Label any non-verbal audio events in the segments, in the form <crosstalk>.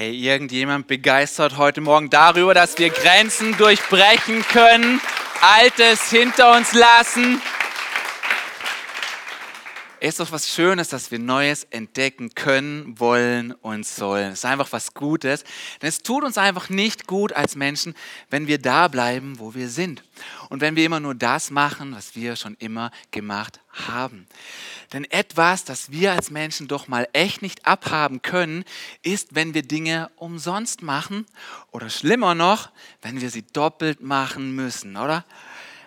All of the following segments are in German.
Hey, irgendjemand begeistert heute Morgen darüber, dass wir Grenzen durchbrechen können, Altes hinter uns lassen ist doch was Schönes, dass wir Neues entdecken können, wollen und sollen. Es ist einfach was Gutes. Denn es tut uns einfach nicht gut als Menschen, wenn wir da bleiben, wo wir sind. Und wenn wir immer nur das machen, was wir schon immer gemacht haben. Denn etwas, das wir als Menschen doch mal echt nicht abhaben können, ist, wenn wir Dinge umsonst machen oder schlimmer noch, wenn wir sie doppelt machen müssen, oder?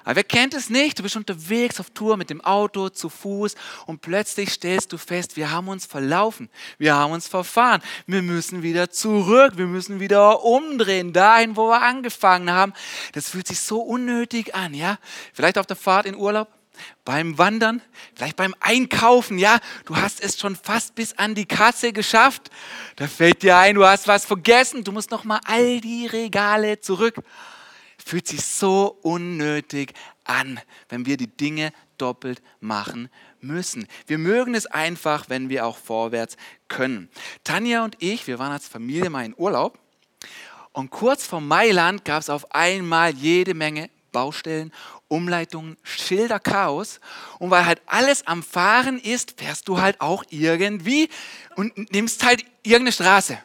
Aber wer kennt es nicht? Du bist unterwegs auf Tour mit dem Auto, zu Fuß und plötzlich stellst du fest, wir haben uns verlaufen, wir haben uns verfahren, wir müssen wieder zurück, wir müssen wieder umdrehen, dahin, wo wir angefangen haben. Das fühlt sich so unnötig an, ja? Vielleicht auf der Fahrt in Urlaub, beim Wandern, vielleicht beim Einkaufen, ja, du hast es schon fast bis an die Kasse geschafft. Da fällt dir ein, du hast was vergessen, du musst noch mal all die Regale zurück fühlt sich so unnötig an, wenn wir die Dinge doppelt machen müssen. Wir mögen es einfach, wenn wir auch vorwärts können. Tanja und ich, wir waren als Familie mal in Urlaub und kurz vor Mailand gab es auf einmal jede Menge Baustellen, Umleitungen, Schilder, Chaos. Und weil halt alles am Fahren ist, fährst du halt auch irgendwie und nimmst halt irgendeine Straße.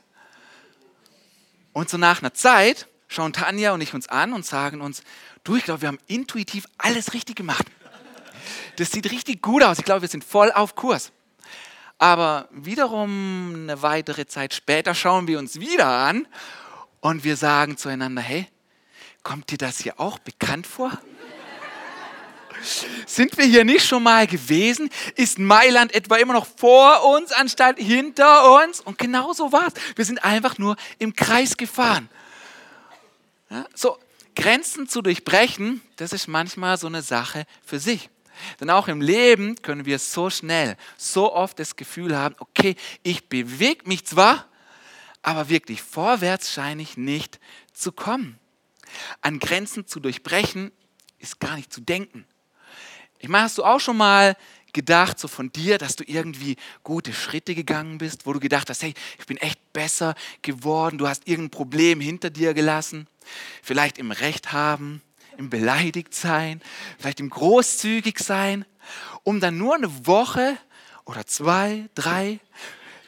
Und so nach einer Zeit schauen Tanja und ich uns an und sagen uns, du, ich glaube, wir haben intuitiv alles richtig gemacht. Das sieht richtig gut aus. Ich glaube, wir sind voll auf Kurs. Aber wiederum eine weitere Zeit später schauen wir uns wieder an und wir sagen zueinander, hey, kommt dir das hier auch bekannt vor? Sind wir hier nicht schon mal gewesen? Ist Mailand etwa immer noch vor uns anstatt hinter uns? Und genau so war es. Wir sind einfach nur im Kreis gefahren. Ja, so, Grenzen zu durchbrechen, das ist manchmal so eine Sache für sich. Denn auch im Leben können wir so schnell, so oft das Gefühl haben, okay, ich bewege mich zwar, aber wirklich vorwärts scheine ich nicht zu kommen. An Grenzen zu durchbrechen ist gar nicht zu denken. Ich meine, hast du auch schon mal gedacht, so von dir, dass du irgendwie gute Schritte gegangen bist, wo du gedacht hast, hey, ich bin echt besser geworden, du hast irgendein Problem hinter dir gelassen? Vielleicht im Recht haben, im beleidigt sein, vielleicht im großzügig sein, um dann nur eine Woche oder zwei, drei,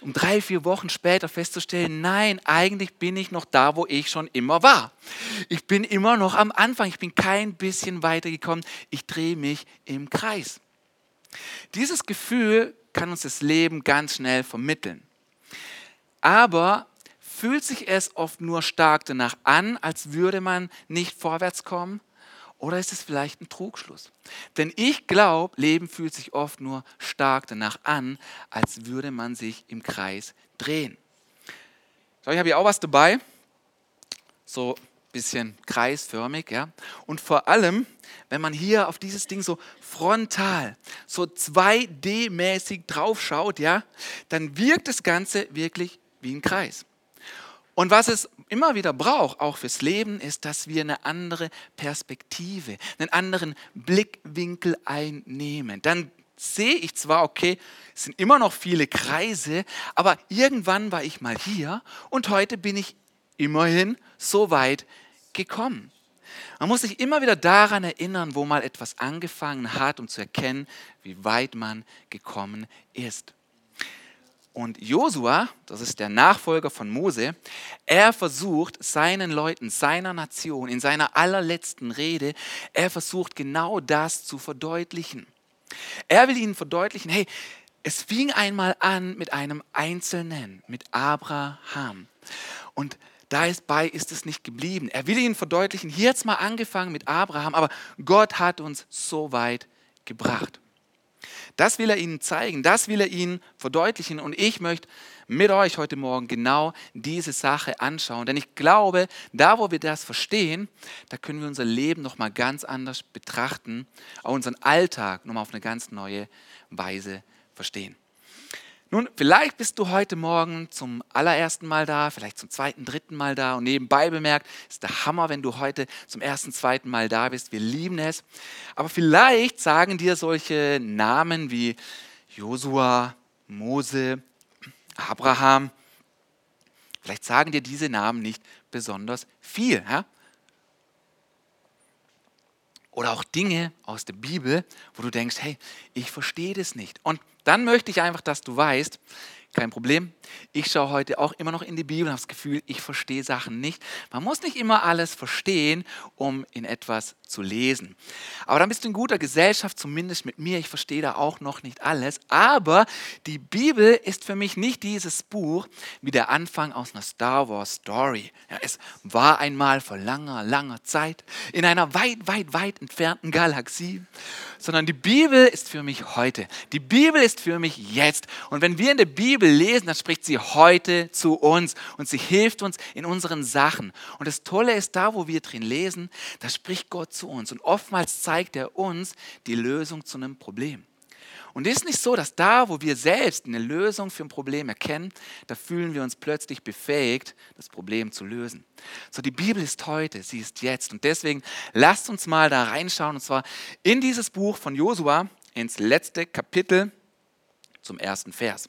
um drei, vier Wochen später festzustellen, nein, eigentlich bin ich noch da, wo ich schon immer war. Ich bin immer noch am Anfang, ich bin kein bisschen weitergekommen, ich drehe mich im Kreis. Dieses Gefühl kann uns das Leben ganz schnell vermitteln. Aber fühlt sich es oft nur stark danach an, als würde man nicht vorwärts kommen? Oder ist es vielleicht ein Trugschluss? Denn ich glaube, Leben fühlt sich oft nur stark danach an, als würde man sich im Kreis drehen. So, ich habe hier auch was dabei. So ein bisschen kreisförmig, ja. Und vor allem, wenn man hier auf dieses Ding so frontal, so 2D-mäßig draufschaut, ja, dann wirkt das Ganze wirklich wie ein Kreis. Und was es immer wieder braucht, auch fürs Leben, ist, dass wir eine andere Perspektive, einen anderen Blickwinkel einnehmen. Dann sehe ich zwar, okay, es sind immer noch viele Kreise, aber irgendwann war ich mal hier und heute bin ich immerhin so weit gekommen. Man muss sich immer wieder daran erinnern, wo mal etwas angefangen hat, um zu erkennen, wie weit man gekommen ist. Und Josua, das ist der Nachfolger von Mose, er versucht seinen Leuten, seiner Nation, in seiner allerletzten Rede, er versucht genau das zu verdeutlichen. Er will ihnen verdeutlichen, hey, es fing einmal an mit einem Einzelnen, mit Abraham. Und dabei ist es nicht geblieben. Er will ihnen verdeutlichen, hier hat es mal angefangen mit Abraham, aber Gott hat uns so weit gebracht. Das will er ihnen zeigen, das will er ihnen verdeutlichen und ich möchte mit euch heute Morgen genau diese Sache anschauen, denn ich glaube, da wo wir das verstehen, da können wir unser Leben noch mal ganz anders betrachten, auch unseren Alltag noch mal auf eine ganz neue Weise verstehen. Nun, vielleicht bist du heute Morgen zum allerersten Mal da, vielleicht zum zweiten, dritten Mal da und nebenbei bemerkt, ist der Hammer, wenn du heute zum ersten, zweiten Mal da bist. Wir lieben es. Aber vielleicht sagen dir solche Namen wie Josua, Mose, Abraham, Vielleicht sagen dir diese Namen nicht besonders viel. Ja? Oder auch Dinge aus der Bibel, wo du denkst, hey, ich verstehe das nicht. Und dann möchte ich einfach, dass du weißt, kein Problem. Ich schaue heute auch immer noch in die Bibel und habe das Gefühl, ich verstehe Sachen nicht. Man muss nicht immer alles verstehen, um in etwas zu lesen. Aber dann bist du in guter Gesellschaft, zumindest mit mir. Ich verstehe da auch noch nicht alles. Aber die Bibel ist für mich nicht dieses Buch wie der Anfang aus einer Star Wars Story. Ja, es war einmal vor langer, langer Zeit in einer weit, weit, weit entfernten Galaxie. Sondern die Bibel ist für mich heute. Die Bibel ist für mich jetzt. Und wenn wir in der Bibel lesen, dann spricht sie heute zu uns und sie hilft uns in unseren Sachen. Und das Tolle ist, da wo wir drin lesen, da spricht Gott zu uns. Und oftmals zeigt er uns die Lösung zu einem Problem. Und ist nicht so, dass da, wo wir selbst eine Lösung für ein Problem erkennen, da fühlen wir uns plötzlich befähigt, das Problem zu lösen. So, die Bibel ist heute, sie ist jetzt. Und deswegen lasst uns mal da reinschauen, und zwar in dieses Buch von Josua, ins letzte Kapitel zum ersten Vers.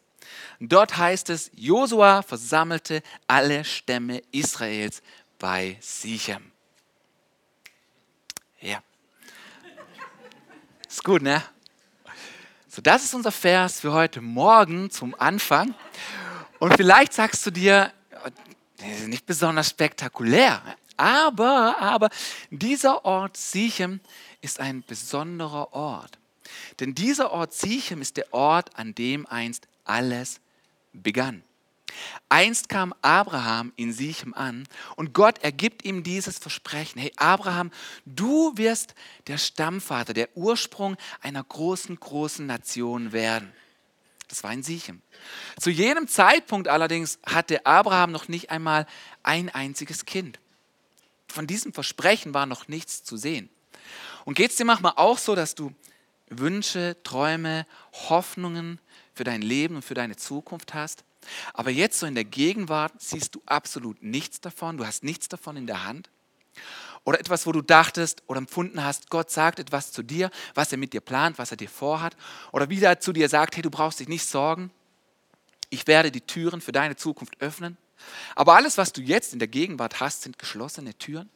Dort heißt es, Josua versammelte alle Stämme Israels bei Sichem. Ja. Ist gut, ne? So, das ist unser Vers für heute Morgen zum Anfang. Und vielleicht sagst du dir, das ist nicht besonders spektakulär, aber, aber dieser Ort Sichem ist ein besonderer Ort. Denn dieser Ort Sichem ist der Ort, an dem einst alles begann. Einst kam Abraham in Sichem an und Gott ergibt ihm dieses Versprechen. Hey Abraham, du wirst der Stammvater, der Ursprung einer großen, großen Nation werden. Das war in Sichem. Zu jenem Zeitpunkt allerdings hatte Abraham noch nicht einmal ein einziges Kind. Von diesem Versprechen war noch nichts zu sehen. Und geht es dir manchmal auch so, dass du Wünsche, Träume, Hoffnungen für dein Leben und für deine Zukunft hast? Aber jetzt so in der Gegenwart siehst du absolut nichts davon, du hast nichts davon in der Hand. Oder etwas, wo du dachtest oder empfunden hast, Gott sagt etwas zu dir, was er mit dir plant, was er dir vorhat. Oder wieder zu dir sagt, hey, du brauchst dich nicht sorgen, ich werde die Türen für deine Zukunft öffnen. Aber alles, was du jetzt in der Gegenwart hast, sind geschlossene Türen.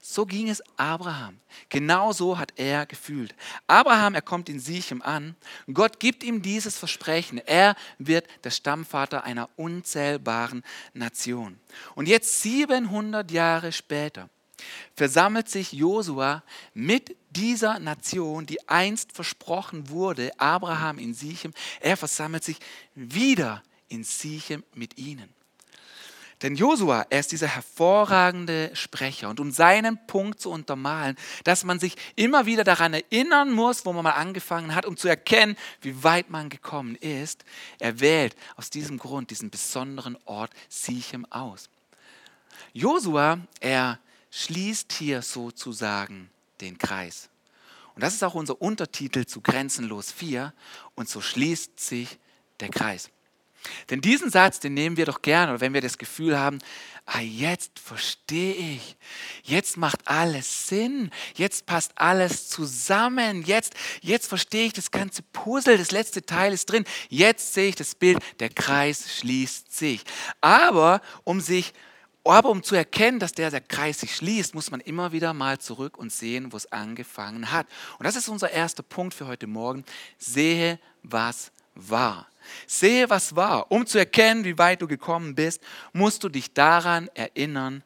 So ging es Abraham. Genau so hat er gefühlt. Abraham, er kommt in Sichem an. Gott gibt ihm dieses Versprechen. Er wird der Stammvater einer unzählbaren Nation. Und jetzt 700 Jahre später versammelt sich Josua mit dieser Nation, die einst versprochen wurde, Abraham in Sichem. Er versammelt sich wieder in Sichem mit ihnen. Denn Josua, er ist dieser hervorragende Sprecher. Und um seinen Punkt zu untermalen, dass man sich immer wieder daran erinnern muss, wo man mal angefangen hat, um zu erkennen, wie weit man gekommen ist, er wählt aus diesem Grund diesen besonderen Ort Sichem aus. Josua, er schließt hier sozusagen den Kreis. Und das ist auch unser Untertitel zu Grenzenlos 4. Und so schließt sich der Kreis. Denn diesen Satz, den nehmen wir doch gerne, wenn wir das Gefühl haben, ah, jetzt verstehe ich, jetzt macht alles Sinn, jetzt passt alles zusammen, jetzt, jetzt verstehe ich das ganze Puzzle, das letzte Teil ist drin, jetzt sehe ich das Bild, der Kreis schließt sich. Aber um sich aber um zu erkennen, dass der, der Kreis sich schließt, muss man immer wieder mal zurück und sehen, wo es angefangen hat. Und das ist unser erster Punkt für heute Morgen. Sehe, was war. Sehe, was war. Um zu erkennen, wie weit du gekommen bist, musst du dich daran erinnern,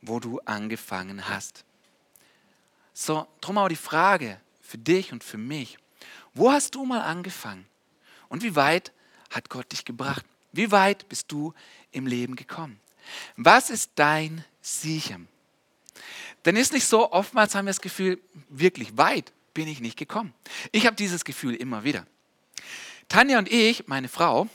wo du angefangen hast. So, drum auch die Frage für dich und für mich. Wo hast du mal angefangen? Und wie weit hat Gott dich gebracht? Wie weit bist du im Leben gekommen? Was ist dein Sichem? Denn ist nicht so, oftmals haben wir das Gefühl, wirklich weit bin ich nicht gekommen. Ich habe dieses Gefühl immer wieder. Tanja und ich, meine Frau,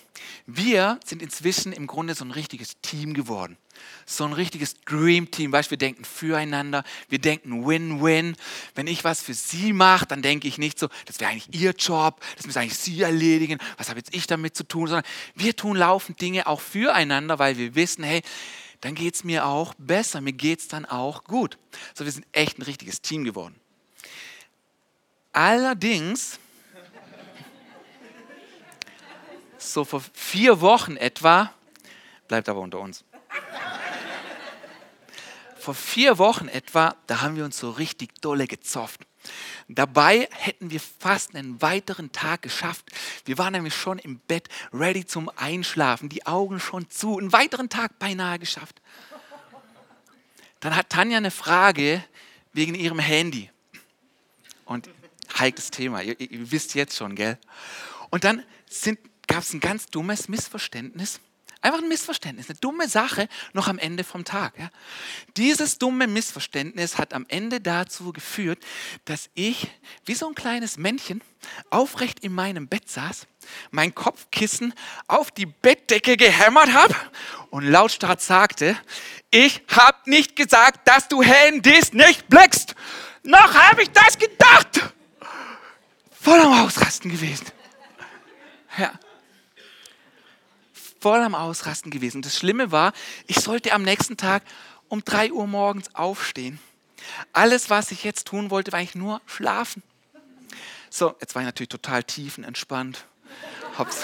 wir sind inzwischen im Grunde so ein richtiges Team geworden. So ein richtiges Dream Team. Weißt, wir denken füreinander, wir denken Win-Win. Wenn ich was für sie mache, dann denke ich nicht so, das wäre eigentlich ihr Job, das müsste eigentlich sie erledigen, was habe jetzt ich damit zu tun, sondern wir tun laufend Dinge auch füreinander, weil wir wissen, hey, dann geht es mir auch besser, mir geht es dann auch gut. So, wir sind echt ein richtiges Team geworden. Allerdings so vor vier Wochen etwa bleibt aber unter uns. Vor vier Wochen etwa, da haben wir uns so richtig dolle gezofft. Dabei hätten wir fast einen weiteren Tag geschafft. Wir waren nämlich schon im Bett, ready zum Einschlafen, die Augen schon zu, einen weiteren Tag beinahe geschafft. Dann hat Tanja eine Frage wegen ihrem Handy. Und heikles Thema, ihr, ihr wisst jetzt schon, gell? Und dann gab es ein ganz dummes Missverständnis. Einfach ein Missverständnis, eine dumme Sache noch am Ende vom Tag. Ja. Dieses dumme Missverständnis hat am Ende dazu geführt, dass ich wie so ein kleines Männchen aufrecht in meinem Bett saß, mein Kopfkissen auf die Bettdecke gehämmert habe und lautstark sagte, ich habe nicht gesagt, dass du Handys nicht blickst. Noch habe ich das gedacht. Voll am Ausrasten gewesen. Ja voll am Ausrasten gewesen. Das Schlimme war, ich sollte am nächsten Tag um 3 Uhr morgens aufstehen. Alles, was ich jetzt tun wollte, war eigentlich nur schlafen. So, jetzt war ich natürlich total tiefenentspannt. Hops.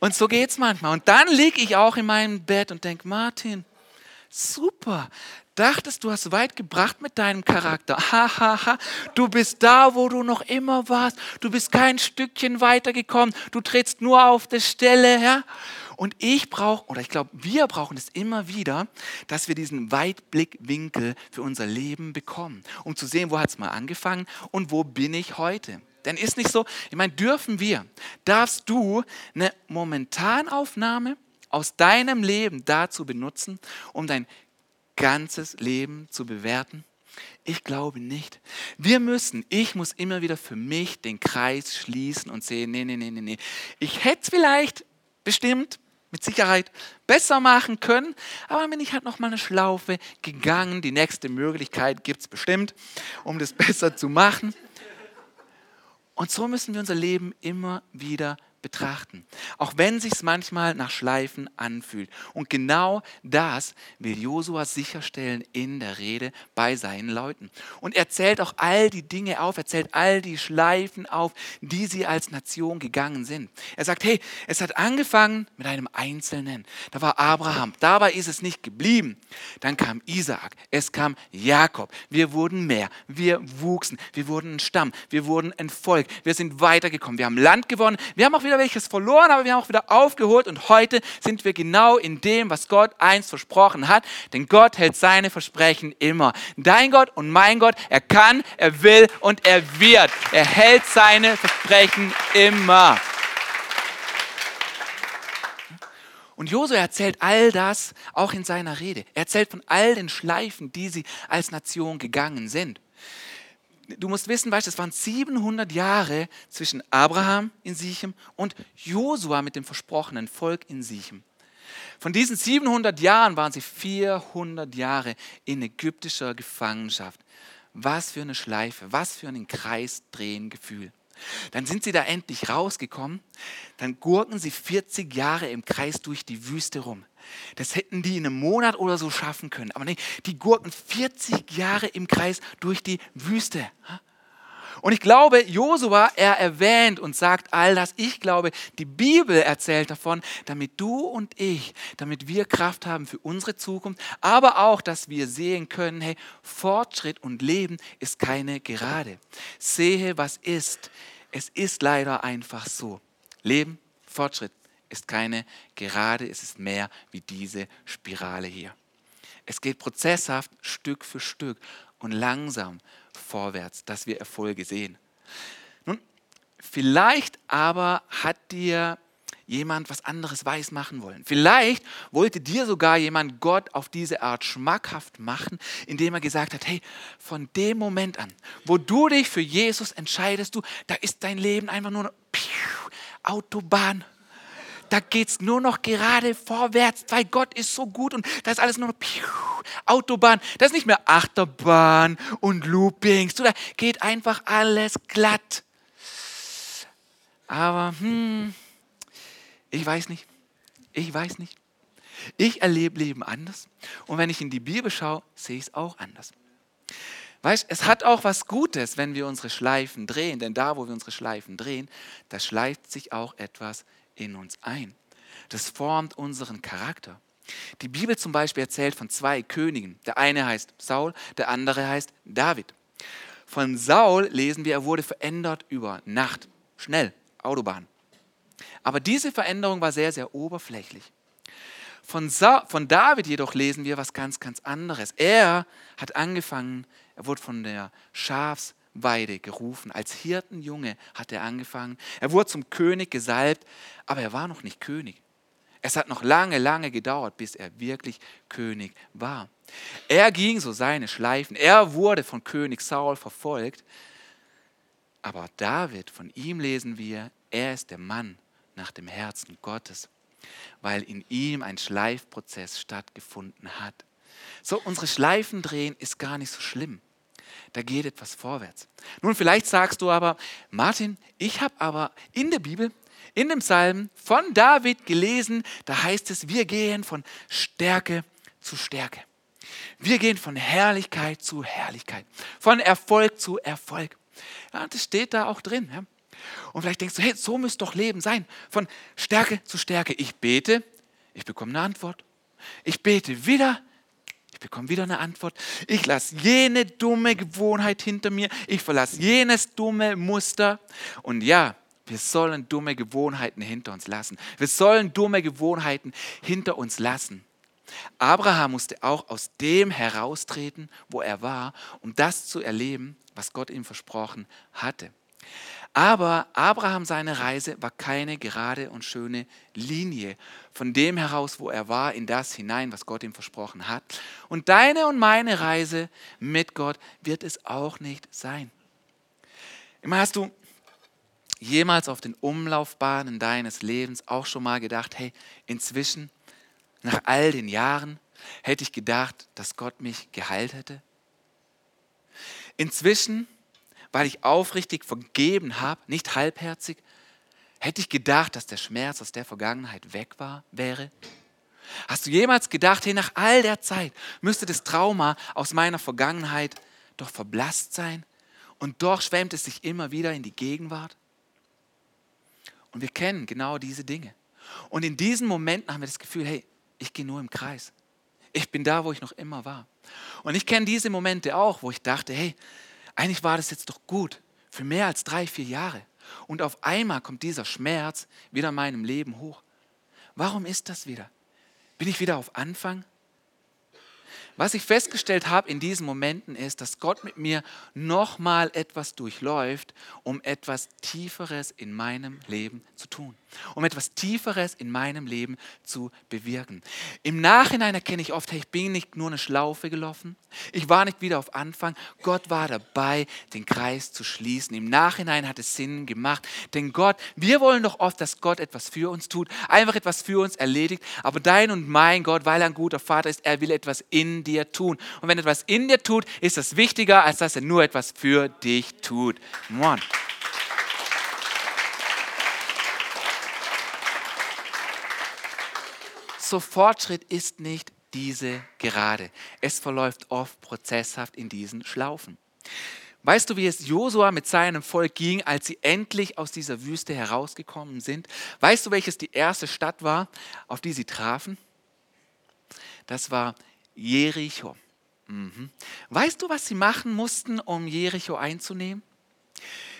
Und so geht es manchmal. Und dann liege ich auch in meinem Bett und denke, Martin, super, dachtest, du hast weit gebracht mit deinem Charakter. <laughs> Hahaha, ha, ha. du bist da, wo du noch immer warst. Du bist kein Stückchen weitergekommen. Du trittst nur auf der Stelle. Ja? Und ich brauche, oder ich glaube, wir brauchen es immer wieder, dass wir diesen Weitblickwinkel für unser Leben bekommen, um zu sehen, wo hat es mal angefangen und wo bin ich heute. Denn ist nicht so, ich meine, dürfen wir, darfst du eine Momentanaufnahme aus deinem Leben dazu benutzen, um dein ganzes Leben zu bewerten? Ich glaube nicht. Wir müssen, ich muss immer wieder für mich den Kreis schließen und sehen, nee, nee, nee, nee, nee. Ich hätte es vielleicht bestimmt, mit Sicherheit besser machen können, aber bin ich halt noch mal eine Schlaufe gegangen. Die nächste Möglichkeit gibt es bestimmt, um das <laughs> besser zu machen. Und so müssen wir unser Leben immer wieder betrachten, auch wenn sich manchmal nach Schleifen anfühlt. Und genau das will Josua sicherstellen in der Rede bei seinen Leuten. Und er zählt auch all die Dinge auf, er zählt all die Schleifen auf, die sie als Nation gegangen sind. Er sagt, hey, es hat angefangen mit einem Einzelnen. Da war Abraham, dabei ist es nicht geblieben. Dann kam Isaak, es kam Jakob. Wir wurden mehr, wir wuchsen, wir wurden ein Stamm, wir wurden ein Volk, wir sind weitergekommen, wir haben Land gewonnen, wir haben auch wieder wieder welches verloren, aber wir haben auch wieder aufgeholt und heute sind wir genau in dem, was Gott einst versprochen hat. Denn Gott hält seine Versprechen immer. Dein Gott und mein Gott, er kann, er will und er wird. Er hält seine Versprechen immer. Und Josua erzählt all das auch in seiner Rede. Er erzählt von all den Schleifen, die sie als Nation gegangen sind du musst wissen, weißt, es waren 700 Jahre zwischen Abraham in Sichem und Josua mit dem versprochenen Volk in Sichem. Von diesen 700 Jahren waren sie 400 Jahre in ägyptischer Gefangenschaft. Was für eine Schleife, was für ein Kreisdrehen Gefühl. Dann sind sie da endlich rausgekommen. Dann gurken sie 40 Jahre im Kreis durch die Wüste rum. Das hätten die in einem Monat oder so schaffen können. Aber nee, die gurken 40 Jahre im Kreis durch die Wüste. Und ich glaube, Josua, er erwähnt und sagt all das. Ich glaube, die Bibel erzählt davon, damit du und ich, damit wir Kraft haben für unsere Zukunft, aber auch, dass wir sehen können, hey, Fortschritt und Leben ist keine Gerade. Sehe, was ist. Es ist leider einfach so. Leben, Fortschritt ist keine Gerade, es ist mehr wie diese Spirale hier. Es geht prozesshaft Stück für Stück und langsam vorwärts, dass wir Erfolge sehen. Nun, vielleicht aber hat dir jemand was anderes weiß machen wollen. Vielleicht wollte dir sogar jemand Gott auf diese Art schmackhaft machen, indem er gesagt hat, hey, von dem Moment an, wo du dich für Jesus entscheidest, du, da ist dein Leben einfach nur Autobahn. Da geht es nur noch gerade vorwärts, weil Gott ist so gut und da ist alles nur noch Autobahn. Das ist nicht mehr Achterbahn und Loopings. Da geht einfach alles glatt. Aber hm, ich weiß nicht. Ich weiß nicht. Ich erlebe Leben anders. Und wenn ich in die Bibel schaue, sehe ich es auch anders. Weißt, es hat auch was Gutes, wenn wir unsere Schleifen drehen, denn da, wo wir unsere Schleifen drehen, da schleift sich auch etwas in uns ein. Das formt unseren Charakter. Die Bibel zum Beispiel erzählt von zwei Königen. Der eine heißt Saul, der andere heißt David. Von Saul lesen wir, er wurde verändert über Nacht. Schnell, Autobahn. Aber diese Veränderung war sehr, sehr oberflächlich. Von, Sa von David jedoch lesen wir was ganz, ganz anderes. Er hat angefangen, er wurde von der Schafsweide gerufen. Als Hirtenjunge hat er angefangen. Er wurde zum König gesalbt, aber er war noch nicht König. Es hat noch lange, lange gedauert, bis er wirklich König war. Er ging so seine Schleifen. Er wurde von König Saul verfolgt. Aber David, von ihm lesen wir, er ist der Mann nach dem Herzen Gottes, weil in ihm ein Schleifprozess stattgefunden hat. So, unsere Schleifen drehen ist gar nicht so schlimm. Da geht etwas vorwärts. Nun, vielleicht sagst du aber, Martin, ich habe aber in der Bibel in dem Psalm von David gelesen, da heißt es, wir gehen von Stärke zu Stärke. Wir gehen von Herrlichkeit zu Herrlichkeit, von Erfolg zu Erfolg. Ja, das steht da auch drin. Ja. Und vielleicht denkst du, hey, so müsste doch Leben sein, von Stärke zu Stärke. Ich bete, ich bekomme eine Antwort. Ich bete wieder, bekomme wieder eine Antwort. Ich lasse jene dumme Gewohnheit hinter mir. Ich verlasse jenes dumme Muster. Und ja, wir sollen dumme Gewohnheiten hinter uns lassen. Wir sollen dumme Gewohnheiten hinter uns lassen. Abraham musste auch aus dem heraustreten, wo er war, um das zu erleben, was Gott ihm versprochen hatte. Aber Abraham seine Reise war keine gerade und schöne Linie von dem heraus, wo er war, in das hinein, was Gott ihm versprochen hat. Und deine und meine Reise mit Gott wird es auch nicht sein. Immer hast du jemals auf den Umlaufbahnen deines Lebens auch schon mal gedacht, hey, inzwischen, nach all den Jahren, hätte ich gedacht, dass Gott mich geheilt hätte? Inzwischen, weil ich aufrichtig vergeben habe, nicht halbherzig, hätte ich gedacht, dass der Schmerz aus der Vergangenheit weg war, wäre? Hast du jemals gedacht, hey, nach all der Zeit müsste das Trauma aus meiner Vergangenheit doch verblasst sein und doch schwemmt es sich immer wieder in die Gegenwart? Und wir kennen genau diese Dinge. Und in diesen Momenten haben wir das Gefühl, hey, ich gehe nur im Kreis. Ich bin da, wo ich noch immer war. Und ich kenne diese Momente auch, wo ich dachte, hey, eigentlich war das jetzt doch gut für mehr als drei, vier Jahre. Und auf einmal kommt dieser Schmerz wieder in meinem Leben hoch. Warum ist das wieder? Bin ich wieder auf Anfang? Was ich festgestellt habe in diesen Momenten ist, dass Gott mit mir nochmal etwas durchläuft, um etwas Tieferes in meinem Leben zu tun, um etwas Tieferes in meinem Leben zu bewirken. Im Nachhinein erkenne ich oft, hey, ich bin nicht nur eine Schlaufe gelaufen, ich war nicht wieder auf Anfang, Gott war dabei, den Kreis zu schließen. Im Nachhinein hat es Sinn gemacht, denn Gott, wir wollen doch oft, dass Gott etwas für uns tut, einfach etwas für uns erledigt, aber dein und mein Gott, weil er ein guter Vater ist, er will etwas in dir tun. Und wenn etwas in dir tut, ist das wichtiger, als dass er nur etwas für dich tut. Mann. So Fortschritt ist nicht diese Gerade. Es verläuft oft prozesshaft in diesen Schlaufen. Weißt du, wie es Josua mit seinem Volk ging, als sie endlich aus dieser Wüste herausgekommen sind? Weißt du, welches die erste Stadt war, auf die sie trafen? Das war Jericho. Mhm. Weißt du, was sie machen mussten, um Jericho einzunehmen?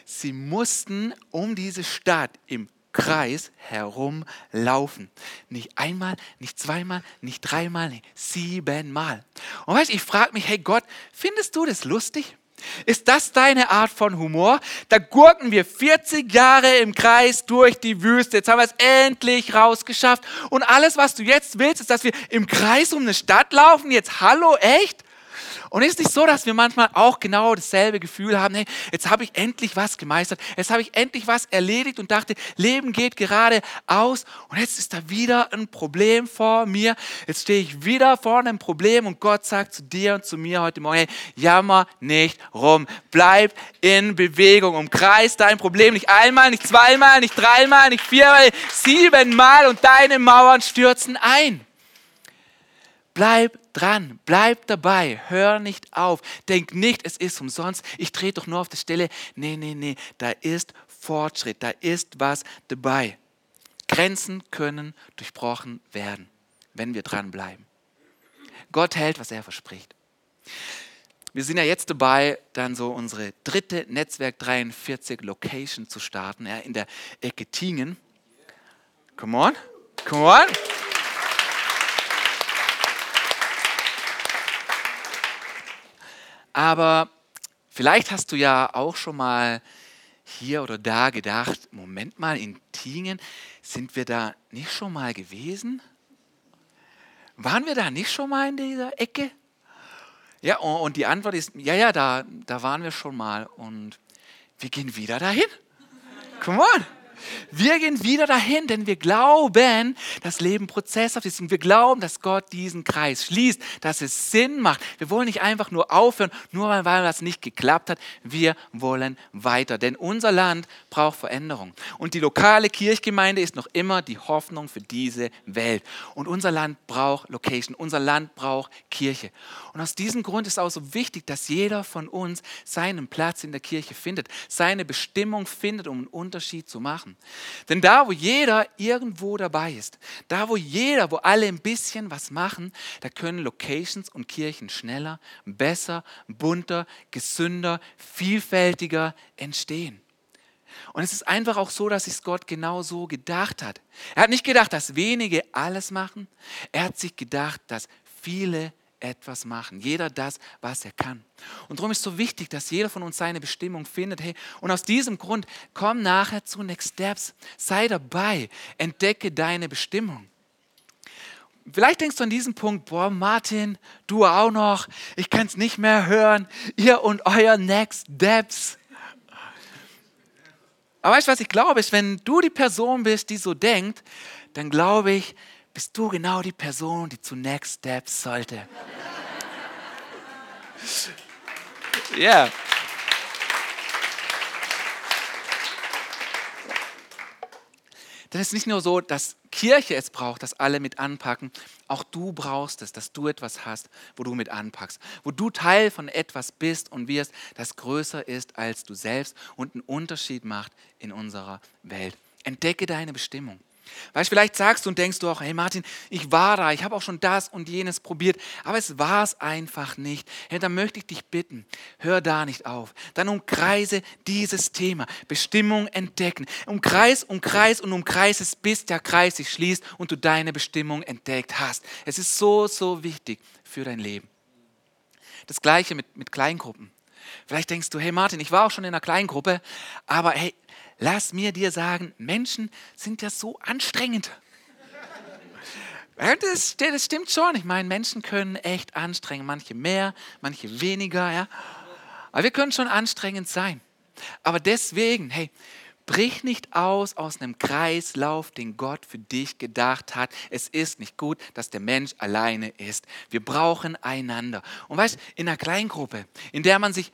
Sie mussten um diese Stadt im Kreis herumlaufen. Nicht einmal, nicht zweimal, nicht dreimal, nicht siebenmal. Und weißt du, ich frage mich, hey Gott, findest du das lustig? Ist das deine Art von Humor? Da gurken wir 40 Jahre im Kreis durch die Wüste. Jetzt haben wir es endlich rausgeschafft. Und alles, was du jetzt willst, ist, dass wir im Kreis um eine Stadt laufen. Jetzt, hallo, echt? Und ist nicht so, dass wir manchmal auch genau dasselbe Gefühl haben, hey, jetzt habe ich endlich was gemeistert, jetzt habe ich endlich was erledigt und dachte, Leben geht gerade aus und jetzt ist da wieder ein Problem vor mir, jetzt stehe ich wieder vor einem Problem und Gott sagt zu dir und zu mir heute Morgen, hey, jammer nicht rum, bleib in Bewegung, umkreis dein Problem nicht einmal, nicht zweimal, nicht dreimal, nicht viermal, siebenmal und deine Mauern stürzen ein. Bleib dran, bleib dabei, hör nicht auf, denk nicht, es ist umsonst, ich trete doch nur auf der Stelle. Nee, nee, nee, da ist Fortschritt, da ist was dabei. Grenzen können durchbrochen werden, wenn wir dranbleiben. Gott hält, was er verspricht. Wir sind ja jetzt dabei, dann so unsere dritte Netzwerk 43 Location zu starten, ja, in der Ecke Tingen. Come on, come on. Aber vielleicht hast du ja auch schon mal hier oder da gedacht, Moment mal, in Tingen sind wir da nicht schon mal gewesen? Waren wir da nicht schon mal in dieser Ecke? Ja, und die Antwort ist, ja, ja, da, da waren wir schon mal und wir gehen wieder dahin. Come on. Wir gehen wieder dahin, denn wir glauben, dass Leben prozesshaft ist und wir glauben, dass Gott diesen Kreis schließt, dass es Sinn macht. Wir wollen nicht einfach nur aufhören, nur weil das nicht geklappt hat. Wir wollen weiter, denn unser Land braucht Veränderung. Und die lokale Kirchgemeinde ist noch immer die Hoffnung für diese Welt. Und unser Land braucht Location, unser Land braucht Kirche. Und aus diesem Grund ist auch so wichtig, dass jeder von uns seinen Platz in der Kirche findet, seine Bestimmung findet, um einen Unterschied zu machen. Denn da, wo jeder irgendwo dabei ist, da, wo jeder, wo alle ein bisschen was machen, da können Locations und Kirchen schneller, besser, bunter, gesünder, vielfältiger entstehen. Und es ist einfach auch so, dass sich Gott genau so gedacht hat. Er hat nicht gedacht, dass wenige alles machen. Er hat sich gedacht, dass viele etwas machen. Jeder das, was er kann. Und darum ist so wichtig, dass jeder von uns seine Bestimmung findet. Hey, und aus diesem Grund komm nachher zu Next Steps. Sei dabei. Entdecke deine Bestimmung. Vielleicht denkst du an diesem Punkt, boah, Martin, du auch noch, ich kann es nicht mehr hören, ihr und euer Next Steps. Aber weißt du, was ich glaube, ist, wenn du die Person bist, die so denkt, dann glaube ich, bist du genau die Person, die zu Next Steps sollte. Ja. yeah. Denn es ist nicht nur so, dass Kirche es braucht, dass alle mit anpacken, auch du brauchst es, dass du etwas hast, wo du mit anpackst, wo du Teil von etwas bist und wirst, das größer ist als du selbst und einen Unterschied macht in unserer Welt. Entdecke deine Bestimmung. Weißt, vielleicht sagst du und denkst du auch, hey Martin, ich war da, ich habe auch schon das und jenes probiert, aber es war es einfach nicht. Hey, dann möchte ich dich bitten, hör da nicht auf. Dann umkreise dieses Thema, Bestimmung entdecken. Umkreis, umkreis und umkreis es, bis der Kreis sich schließt und du deine Bestimmung entdeckt hast. Es ist so, so wichtig für dein Leben. Das gleiche mit, mit Kleingruppen. Vielleicht denkst du, hey Martin, ich war auch schon in einer Kleingruppe, aber hey, lass mir dir sagen, Menschen sind ja so anstrengend. Das, das stimmt schon. Ich meine, Menschen können echt anstrengend. Manche mehr, manche weniger. Ja. Aber wir können schon anstrengend sein. Aber deswegen, hey, brich nicht aus aus einem Kreislauf, den Gott für dich gedacht hat. Es ist nicht gut, dass der Mensch alleine ist. Wir brauchen einander. Und weißt, in einer Kleingruppe, in der man sich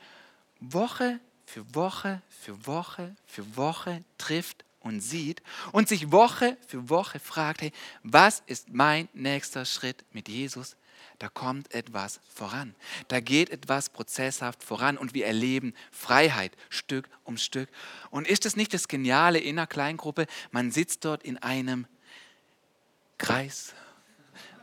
Woche für Woche für Woche für Woche trifft und sieht und sich Woche für Woche fragt, hey, was ist mein nächster Schritt mit Jesus? Da kommt etwas voran. Da geht etwas prozesshaft voran und wir erleben Freiheit Stück um Stück. Und ist es nicht das Geniale in einer Kleingruppe? Man sitzt dort in einem Kreis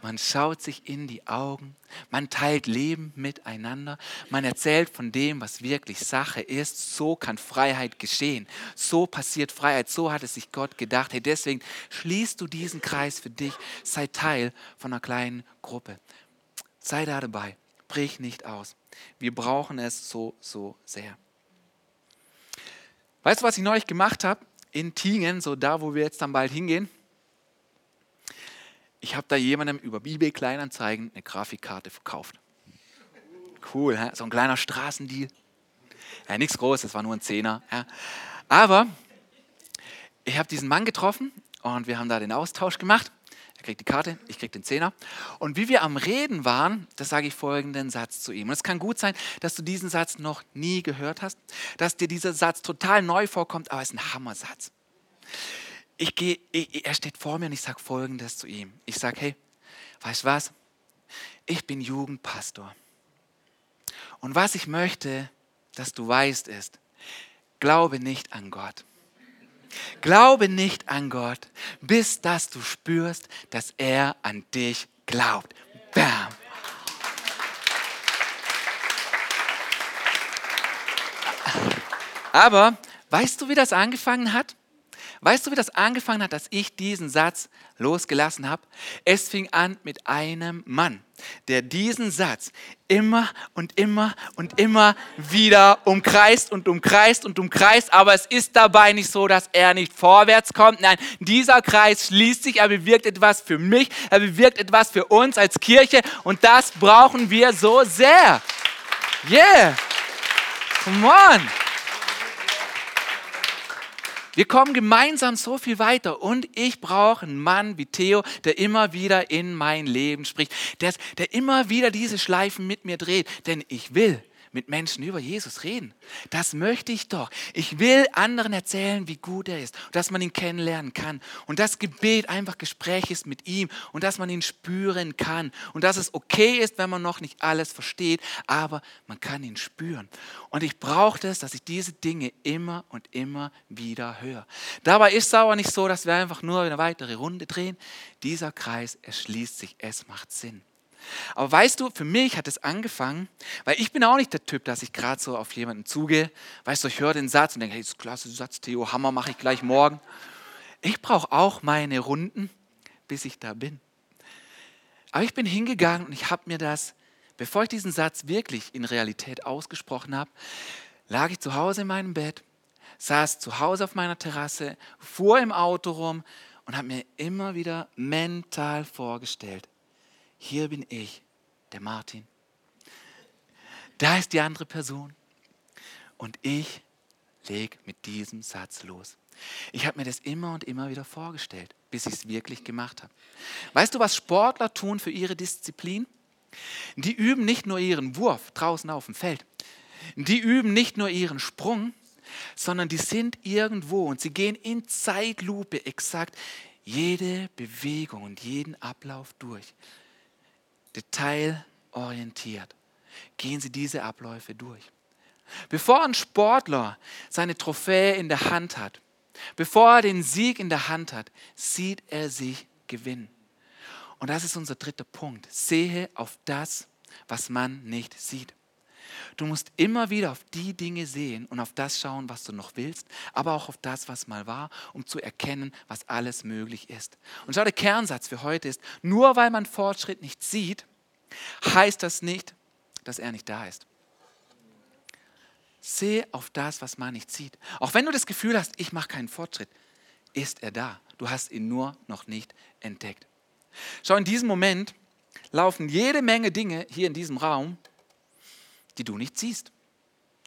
man schaut sich in die Augen, man teilt Leben miteinander, man erzählt von dem, was wirklich Sache ist. So kann Freiheit geschehen. So passiert Freiheit. So hat es sich Gott gedacht. Hey, deswegen schließt du diesen Kreis für dich. Sei Teil von einer kleinen Gruppe. Sei da dabei. Brich nicht aus. Wir brauchen es so, so sehr. Weißt du, was ich neulich gemacht habe? In Tingen, so da, wo wir jetzt dann bald hingehen ich habe da jemandem über eBay Kleinanzeigen eine Grafikkarte verkauft. Cool, so ein kleiner Straßendeal. Ja, nichts Großes, war nur ein Zehner. Ja. Aber ich habe diesen Mann getroffen und wir haben da den Austausch gemacht. Er kriegt die Karte, ich krieg den Zehner. Und wie wir am Reden waren, da sage ich folgenden Satz zu ihm. Und es kann gut sein, dass du diesen Satz noch nie gehört hast, dass dir dieser Satz total neu vorkommt, aber es ist ein Hammersatz ich gehe, er steht vor mir und ich sage Folgendes zu ihm. Ich sage, hey, weißt du was? Ich bin Jugendpastor. Und was ich möchte, dass du weißt, ist, glaube nicht an Gott. Glaube nicht an Gott, bis dass du spürst, dass er an dich glaubt. Bam. Aber weißt du, wie das angefangen hat? Weißt du, wie das angefangen hat, dass ich diesen Satz losgelassen habe? Es fing an mit einem Mann, der diesen Satz immer und immer und immer wieder umkreist und umkreist und umkreist, aber es ist dabei nicht so, dass er nicht vorwärts kommt. Nein, dieser Kreis schließt sich, er bewirkt etwas für mich, er bewirkt etwas für uns als Kirche und das brauchen wir so sehr. Yeah! Come on! Wir kommen gemeinsam so viel weiter und ich brauche einen Mann wie Theo, der immer wieder in mein Leben spricht, der, der immer wieder diese Schleifen mit mir dreht, denn ich will mit Menschen über Jesus reden. Das möchte ich doch. Ich will anderen erzählen, wie gut er ist, dass man ihn kennenlernen kann und das Gebet einfach Gespräch ist mit ihm und dass man ihn spüren kann und dass es okay ist, wenn man noch nicht alles versteht, aber man kann ihn spüren. Und ich brauche das, dass ich diese Dinge immer und immer wieder höre. Dabei ist es aber nicht so, dass wir einfach nur eine weitere Runde drehen. Dieser Kreis erschließt sich, es macht Sinn. Aber weißt du, für mich hat es angefangen, weil ich bin auch nicht der Typ, dass ich gerade so auf jemanden zugehe. Weißt du, ich höre den Satz und denke, hey, das ist ein klasse Satz, Theo, Hammer, mache ich gleich morgen. Ich brauche auch meine Runden, bis ich da bin. Aber ich bin hingegangen und ich habe mir das, bevor ich diesen Satz wirklich in Realität ausgesprochen habe, lag ich zu Hause in meinem Bett, saß zu Hause auf meiner Terrasse, fuhr im Auto rum und habe mir immer wieder mental vorgestellt, hier bin ich, der Martin. Da ist die andere Person. Und ich lege mit diesem Satz los. Ich habe mir das immer und immer wieder vorgestellt, bis ich es wirklich gemacht habe. Weißt du, was Sportler tun für ihre Disziplin? Die üben nicht nur ihren Wurf draußen auf dem Feld. Die üben nicht nur ihren Sprung, sondern die sind irgendwo und sie gehen in Zeitlupe exakt jede Bewegung und jeden Ablauf durch detailorientiert gehen Sie diese Abläufe durch. Bevor ein Sportler seine Trophäe in der Hand hat, bevor er den Sieg in der Hand hat, sieht er sich gewinnen. Und das ist unser dritter Punkt. Sehe auf das, was man nicht sieht. Du musst immer wieder auf die Dinge sehen und auf das schauen, was du noch willst, aber auch auf das, was mal war, um zu erkennen, was alles möglich ist. Und schau, der Kernsatz für heute ist, nur weil man Fortschritt nicht sieht, heißt das nicht, dass er nicht da ist. Sehe auf das, was man nicht sieht. Auch wenn du das Gefühl hast, ich mache keinen Fortschritt, ist er da. Du hast ihn nur noch nicht entdeckt. Schau, in diesem Moment laufen jede Menge Dinge hier in diesem Raum, die du nicht siehst.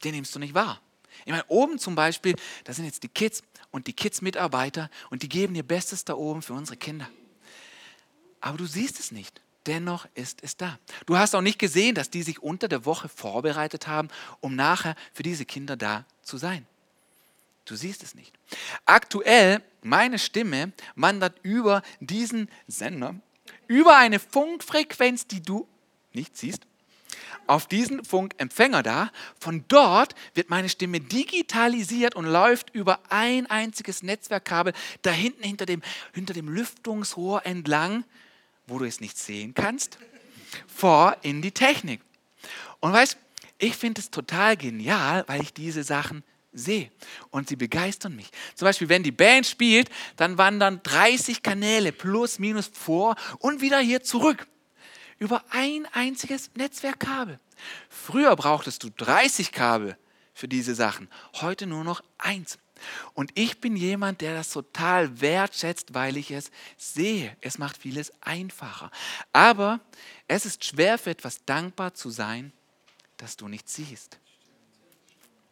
Die nimmst du nicht wahr. Ich meine, oben zum Beispiel, da sind jetzt die Kids und die Kids-Mitarbeiter und die geben ihr Bestes da oben für unsere Kinder. Aber du siehst es nicht. Dennoch ist es da. Du hast auch nicht gesehen, dass die sich unter der Woche vorbereitet haben, um nachher für diese Kinder da zu sein. Du siehst es nicht. Aktuell, meine Stimme wandert über diesen Sender, über eine Funkfrequenz, die du nicht siehst, auf diesen Funkempfänger da. Von dort wird meine Stimme digitalisiert und läuft über ein einziges Netzwerkkabel da hinten hinter dem, hinter dem Lüftungsrohr entlang, wo du es nicht sehen kannst, vor in die Technik. Und weißt, ich finde es total genial, weil ich diese Sachen sehe und sie begeistern mich. Zum Beispiel, wenn die Band spielt, dann wandern 30 Kanäle plus minus vor und wieder hier zurück über ein einziges Netzwerkkabel. Früher brauchtest du 30 Kabel für diese Sachen, heute nur noch eins. Und ich bin jemand, der das total wertschätzt, weil ich es sehe. Es macht vieles einfacher. Aber es ist schwer für etwas dankbar zu sein, das du nicht siehst.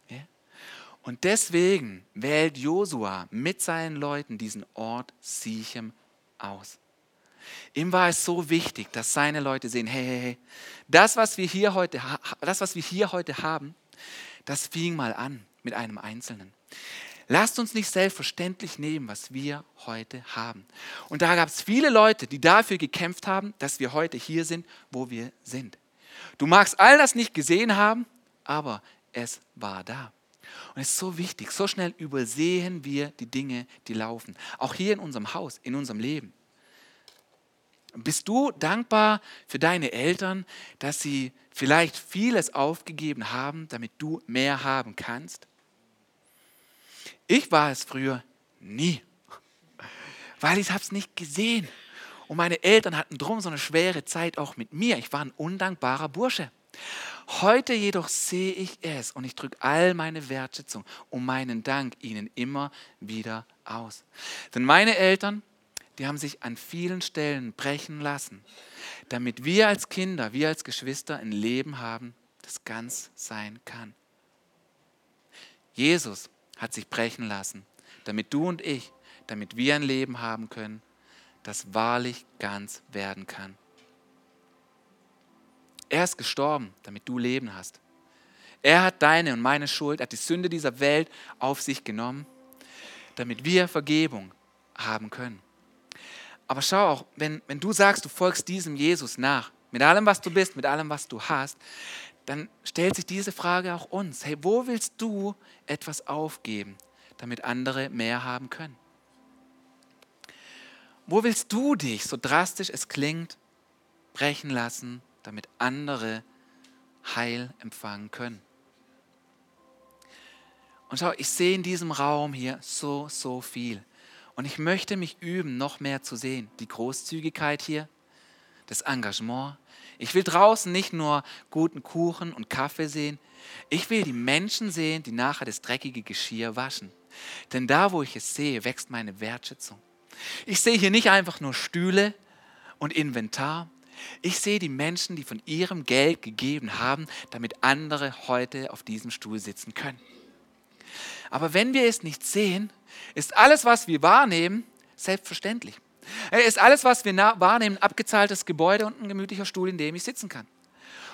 Ja? Und deswegen wählt Josua mit seinen Leuten diesen Ort Sichem aus. Ihm war es so wichtig, dass seine Leute sehen, hey, hey, hey, das, was wir hier heute, das, was wir hier heute haben, das fing mal an mit einem Einzelnen. Lasst uns nicht selbstverständlich nehmen, was wir heute haben. Und da gab es viele Leute, die dafür gekämpft haben, dass wir heute hier sind, wo wir sind. Du magst all das nicht gesehen haben, aber es war da. Und es ist so wichtig, so schnell übersehen wir die Dinge, die laufen. Auch hier in unserem Haus, in unserem Leben. Bist du dankbar für deine Eltern, dass sie vielleicht vieles aufgegeben haben, damit du mehr haben kannst? Ich war es früher nie, <laughs> weil ich es nicht gesehen. Und meine Eltern hatten drum so eine schwere Zeit auch mit mir. Ich war ein undankbarer Bursche. Heute jedoch sehe ich es und ich drücke all meine Wertschätzung und meinen Dank ihnen immer wieder aus. Denn meine Eltern, die haben sich an vielen Stellen brechen lassen, damit wir als Kinder, wir als Geschwister ein Leben haben, das ganz sein kann. Jesus hat sich brechen lassen, damit du und ich, damit wir ein Leben haben können, das wahrlich ganz werden kann. Er ist gestorben, damit du Leben hast. Er hat deine und meine Schuld, hat die Sünde dieser Welt auf sich genommen, damit wir Vergebung haben können. Aber schau auch, wenn, wenn du sagst, du folgst diesem Jesus nach, mit allem, was du bist, mit allem, was du hast, dann stellt sich diese Frage auch uns. Hey, wo willst du etwas aufgeben, damit andere mehr haben können? Wo willst du dich, so drastisch es klingt, brechen lassen, damit andere Heil empfangen können. Und schau, ich sehe in diesem Raum hier so, so viel. Und ich möchte mich üben, noch mehr zu sehen. Die Großzügigkeit hier, das Engagement. Ich will draußen nicht nur guten Kuchen und Kaffee sehen. Ich will die Menschen sehen, die nachher das dreckige Geschirr waschen. Denn da, wo ich es sehe, wächst meine Wertschätzung. Ich sehe hier nicht einfach nur Stühle und Inventar, ich sehe die Menschen, die von ihrem Geld gegeben haben, damit andere heute auf diesem Stuhl sitzen können. Aber wenn wir es nicht sehen, ist alles, was wir wahrnehmen, selbstverständlich. Ist alles, was wir wahrnehmen, abgezahltes Gebäude und ein gemütlicher Stuhl, in dem ich sitzen kann.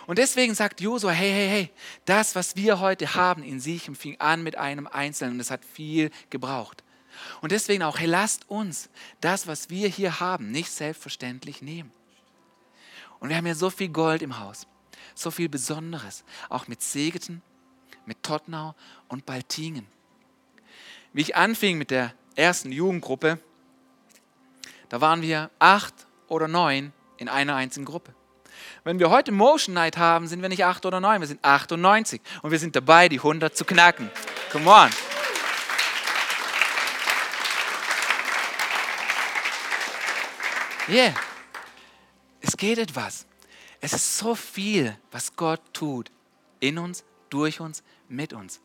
Und deswegen sagt Josua, hey, hey, hey, das, was wir heute haben in Sichem, fing an mit einem Einzelnen und es hat viel gebraucht. Und deswegen auch, hey, lasst uns das, was wir hier haben, nicht selbstverständlich nehmen. Und wir haben ja so viel Gold im Haus, so viel Besonderes, auch mit Segeten, mit Tottenau und Baltingen. Wie ich anfing mit der ersten Jugendgruppe, da waren wir acht oder neun in einer einzigen Gruppe. Wenn wir heute Motion Night haben, sind wir nicht acht oder neun, wir sind 98 und wir sind dabei, die 100 zu knacken. Come on. Yeah. Es geht etwas. Es ist so viel, was Gott tut. In uns, durch uns, mit uns.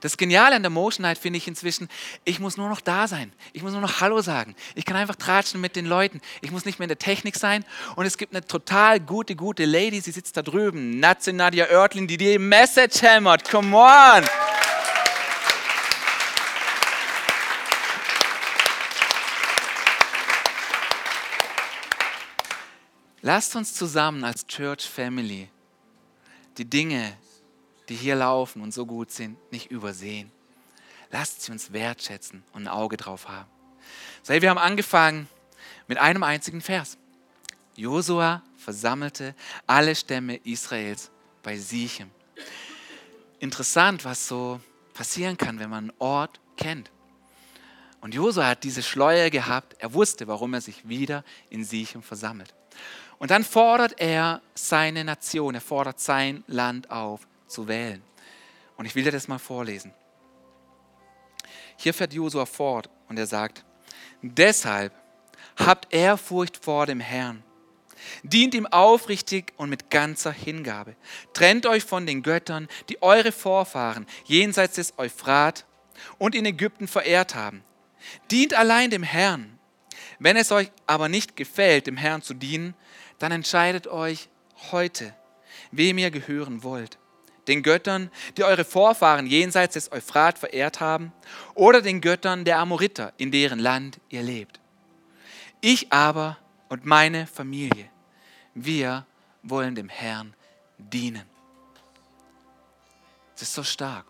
Das Geniale an der Motion Night finde ich inzwischen, ich muss nur noch da sein. Ich muss nur noch Hallo sagen. Ich kann einfach tratschen mit den Leuten. Ich muss nicht mehr in der Technik sein. Und es gibt eine total gute, gute Lady, sie sitzt da drüben. Natze Nadia Oertlin, die die Message hämmert. Come on! Lasst uns zusammen als Church Family die Dinge, die hier laufen und so gut sind, nicht übersehen. Lasst sie uns wertschätzen und ein Auge drauf haben. So, wir haben angefangen mit einem einzigen Vers. Josua versammelte alle Stämme Israels bei Sichem. Interessant, was so passieren kann, wenn man einen Ort kennt. Und Josua hat diese Schleue gehabt. Er wusste, warum er sich wieder in Sichem versammelt. Und dann fordert er seine Nation, er fordert sein Land auf zu wählen. Und ich will dir das mal vorlesen. Hier fährt Josua fort und er sagt, deshalb habt Ehrfurcht vor dem Herrn. Dient ihm aufrichtig und mit ganzer Hingabe. Trennt euch von den Göttern, die eure Vorfahren jenseits des Euphrat und in Ägypten verehrt haben. Dient allein dem Herrn. Wenn es euch aber nicht gefällt, dem Herrn zu dienen, dann entscheidet euch heute, wem ihr gehören wollt. Den Göttern, die eure Vorfahren jenseits des Euphrat verehrt haben, oder den Göttern der Amoriter, in deren Land ihr lebt. Ich aber und meine Familie, wir wollen dem Herrn dienen. Das ist so stark.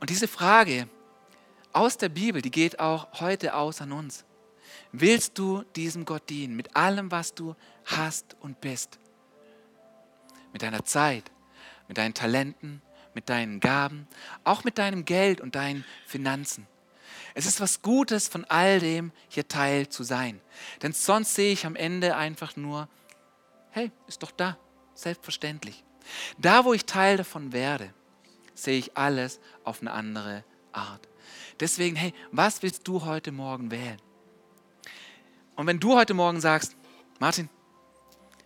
Und diese Frage aus der Bibel, die geht auch heute aus an uns. Willst du diesem Gott dienen mit allem, was du hast und bist? Mit deiner Zeit, mit deinen Talenten, mit deinen Gaben, auch mit deinem Geld und deinen Finanzen. Es ist was Gutes, von all dem hier Teil zu sein. Denn sonst sehe ich am Ende einfach nur, hey, ist doch da, selbstverständlich. Da, wo ich Teil davon werde, sehe ich alles auf eine andere Art. Deswegen, hey, was willst du heute Morgen wählen? Und wenn du heute Morgen sagst, Martin,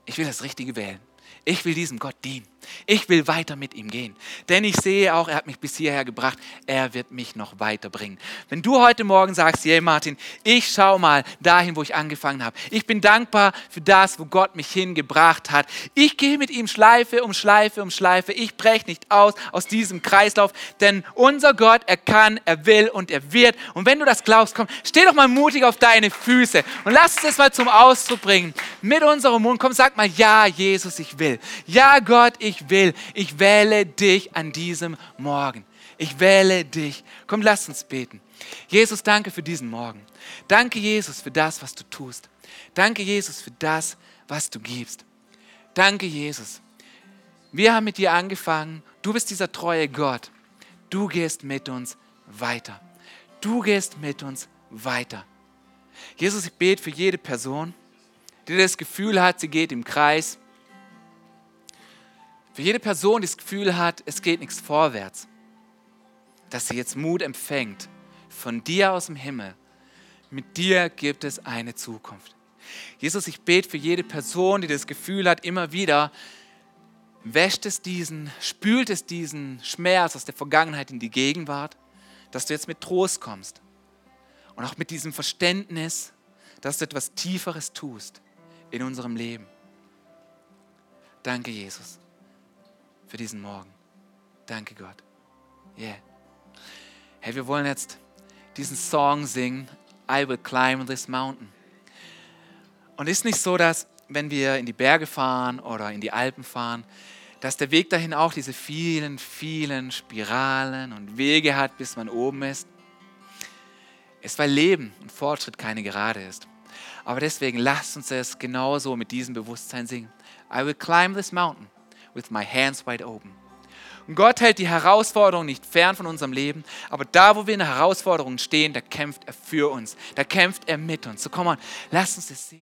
ich will das Richtige wählen, ich will diesem Gott dienen. Ich will weiter mit ihm gehen. Denn ich sehe auch, er hat mich bis hierher gebracht. Er wird mich noch weiterbringen. Wenn du heute Morgen sagst, hey Martin, ich schau mal dahin, wo ich angefangen habe. Ich bin dankbar für das, wo Gott mich hingebracht hat. Ich gehe mit ihm Schleife um Schleife um Schleife. Ich breche nicht aus aus diesem Kreislauf. Denn unser Gott, er kann, er will und er wird. Und wenn du das glaubst, komm, steh doch mal mutig auf deine Füße und lass das mal zum Ausdruck bringen. Mit unserem Mund, komm, sag mal, ja, Jesus, ich will. Ja, Gott, ich ich will. Ich wähle dich an diesem Morgen. Ich wähle dich. Komm, lass uns beten. Jesus, danke für diesen Morgen. Danke, Jesus, für das, was du tust. Danke, Jesus, für das, was du gibst. Danke, Jesus. Wir haben mit dir angefangen. Du bist dieser treue Gott. Du gehst mit uns weiter. Du gehst mit uns weiter. Jesus, ich bete für jede Person, die das Gefühl hat, sie geht im Kreis, für jede Person, die das Gefühl hat, es geht nichts vorwärts, dass sie jetzt Mut empfängt von dir aus dem Himmel. Mit dir gibt es eine Zukunft. Jesus, ich bete für jede Person, die das Gefühl hat, immer wieder, wäscht es diesen, spült es diesen Schmerz aus der Vergangenheit in die Gegenwart, dass du jetzt mit Trost kommst. Und auch mit diesem Verständnis, dass du etwas Tieferes tust in unserem Leben. Danke, Jesus für diesen Morgen. Danke Gott. Yeah. Hey, wir wollen jetzt diesen Song singen, I will climb this mountain. Und ist nicht so, dass wenn wir in die Berge fahren oder in die Alpen fahren, dass der Weg dahin auch diese vielen, vielen Spiralen und Wege hat, bis man oben ist. Es weil Leben und Fortschritt keine Gerade ist. Aber deswegen lasst uns es genauso mit diesem Bewusstsein singen. I will climb this mountain with my hands wide open. Und Gott hält die Herausforderung nicht fern von unserem Leben, aber da, wo wir in der Herausforderung stehen, da kämpft er für uns, da kämpft er mit uns. So komm on, lass uns das sehen.